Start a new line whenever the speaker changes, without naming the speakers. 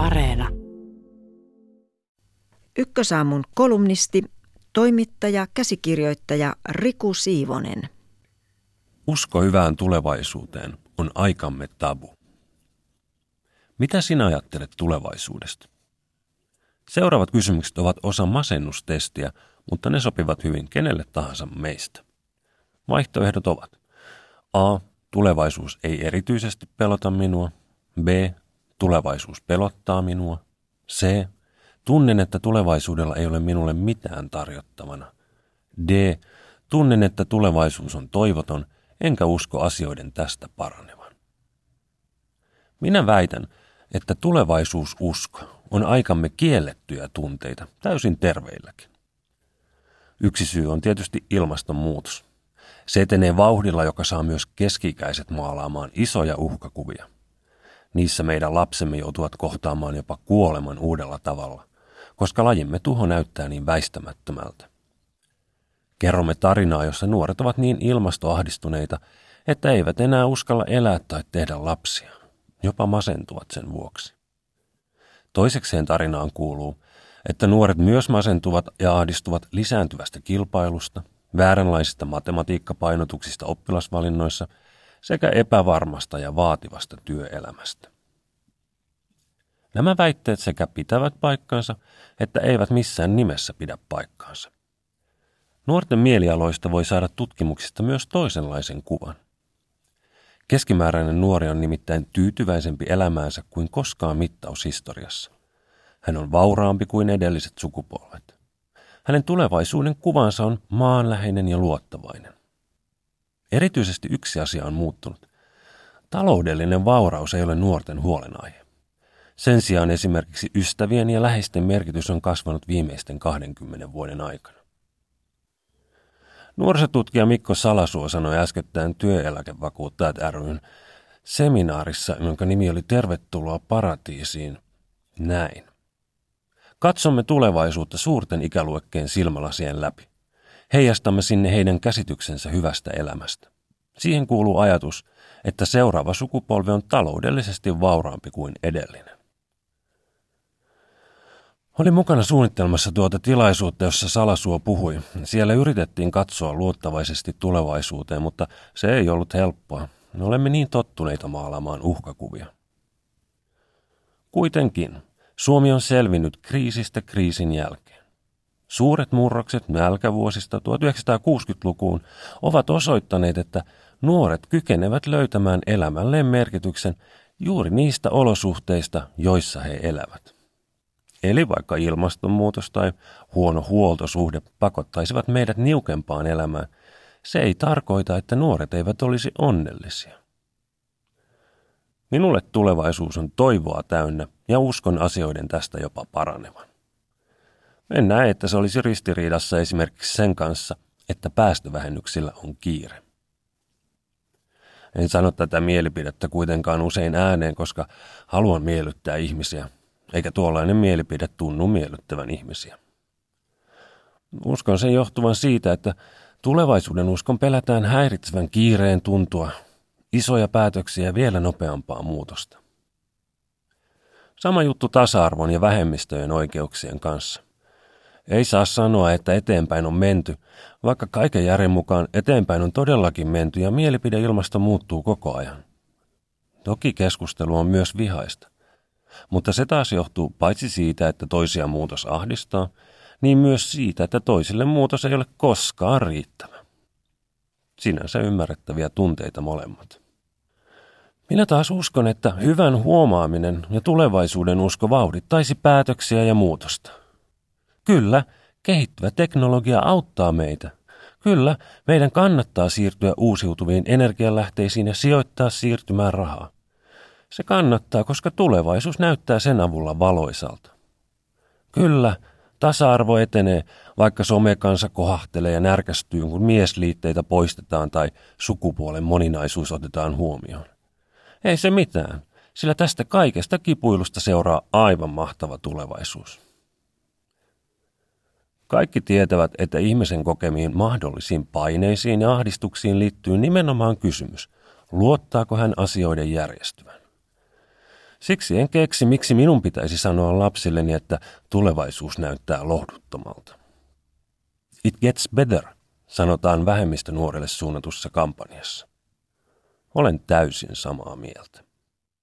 Areena.
Ykkösaamun kolumnisti, toimittaja, käsikirjoittaja Riku Siivonen.
Usko hyvään tulevaisuuteen on aikamme tabu. Mitä sinä ajattelet tulevaisuudesta? Seuraavat kysymykset ovat osa masennustestiä, mutta ne sopivat hyvin kenelle tahansa meistä. Vaihtoehdot ovat A. Tulevaisuus ei erityisesti pelota minua. B. Tulevaisuus pelottaa minua. C. Tunnen, että tulevaisuudella ei ole minulle mitään tarjottavana. D. Tunnen, että tulevaisuus on toivoton, enkä usko asioiden tästä paranevan. Minä väitän, että tulevaisuususko on aikamme kiellettyjä tunteita, täysin terveilläkin. Yksi syy on tietysti ilmastonmuutos. Se etenee vauhdilla, joka saa myös keskikäiset maalaamaan isoja uhkakuvia. Niissä meidän lapsemme joutuvat kohtaamaan jopa kuoleman uudella tavalla, koska lajimme tuho näyttää niin väistämättömältä. Kerromme tarinaa, jossa nuoret ovat niin ilmastoahdistuneita, että eivät enää uskalla elää tai tehdä lapsia. Jopa masentuvat sen vuoksi. Toisekseen tarinaan kuuluu, että nuoret myös masentuvat ja ahdistuvat lisääntyvästä kilpailusta, vääränlaisista matematiikkapainotuksista oppilasvalinnoissa sekä epävarmasta ja vaativasta työelämästä. Nämä väitteet sekä pitävät paikkansa, että eivät missään nimessä pidä paikkaansa. Nuorten mielialoista voi saada tutkimuksista myös toisenlaisen kuvan. Keskimääräinen nuori on nimittäin tyytyväisempi elämäänsä kuin koskaan mittaushistoriassa. Hän on vauraampi kuin edelliset sukupolvet. Hänen tulevaisuuden kuvansa on maanläheinen ja luottavainen. Erityisesti yksi asia on muuttunut. Taloudellinen vauraus ei ole nuorten huolenaihe. Sen sijaan esimerkiksi ystävien ja läheisten merkitys on kasvanut viimeisten 20 vuoden aikana. Nuorisotutkija Mikko Salasuo sanoi äskettäin työeläkevakuuttajat ryn seminaarissa, jonka nimi oli Tervetuloa paratiisiin, näin. Katsomme tulevaisuutta suurten ikäluokkeen silmälasien läpi. Heijastamme sinne heidän käsityksensä hyvästä elämästä. Siihen kuuluu ajatus, että seuraava sukupolvi on taloudellisesti vauraampi kuin edellinen. Olin mukana suunnittelmassa tuota tilaisuutta, jossa Salasuo puhui. Siellä yritettiin katsoa luottavaisesti tulevaisuuteen, mutta se ei ollut helppoa. Me olemme niin tottuneita maalaamaan uhkakuvia. Kuitenkin Suomi on selvinnyt kriisistä kriisin jälkeen. Suuret murrokset nälkävuosista 1960-lukuun ovat osoittaneet, että nuoret kykenevät löytämään elämälleen merkityksen juuri niistä olosuhteista, joissa he elävät. Eli vaikka ilmastonmuutos tai huono huoltosuhde pakottaisivat meidät niukempaan elämään, se ei tarkoita, että nuoret eivät olisi onnellisia. Minulle tulevaisuus on toivoa täynnä ja uskon asioiden tästä jopa paranevan. En näe, että se olisi ristiriidassa esimerkiksi sen kanssa, että päästövähennyksillä on kiire. En sano tätä mielipidettä kuitenkaan usein ääneen, koska haluan miellyttää ihmisiä – eikä tuollainen mielipide tunnu miellyttävän ihmisiä. Uskon sen johtuvan siitä, että tulevaisuuden uskon pelätään häiritsevän kiireen tuntua, isoja päätöksiä vielä nopeampaa muutosta. Sama juttu tasa-arvon ja vähemmistöjen oikeuksien kanssa. Ei saa sanoa, että eteenpäin on menty, vaikka kaiken järjen mukaan eteenpäin on todellakin menty ja mielipideilmasto muuttuu koko ajan. Toki keskustelu on myös vihaista. Mutta se taas johtuu paitsi siitä, että toisia muutos ahdistaa, niin myös siitä, että toisille muutos ei ole koskaan riittävä. Sinänsä ymmärrettäviä tunteita molemmat. Minä taas uskon, että hyvän huomaaminen ja tulevaisuuden usko vauhdittaisi päätöksiä ja muutosta. Kyllä, kehittyvä teknologia auttaa meitä. Kyllä, meidän kannattaa siirtyä uusiutuviin energialähteisiin ja sijoittaa siirtymään rahaa. Se kannattaa, koska tulevaisuus näyttää sen avulla valoisalta. Kyllä, tasa-arvo etenee, vaikka somekansa kohahtelee ja närkästyy, kun miesliitteitä poistetaan tai sukupuolen moninaisuus otetaan huomioon. Ei se mitään, sillä tästä kaikesta kipuilusta seuraa aivan mahtava tulevaisuus. Kaikki tietävät, että ihmisen kokemiin mahdollisiin paineisiin ja ahdistuksiin liittyy nimenomaan kysymys, luottaako hän asioiden järjestyvän. Siksi en keksi, miksi minun pitäisi sanoa lapsilleni, että tulevaisuus näyttää lohduttomalta. It gets better, sanotaan vähemmistönuorille suunnatussa kampanjassa. Olen täysin samaa mieltä.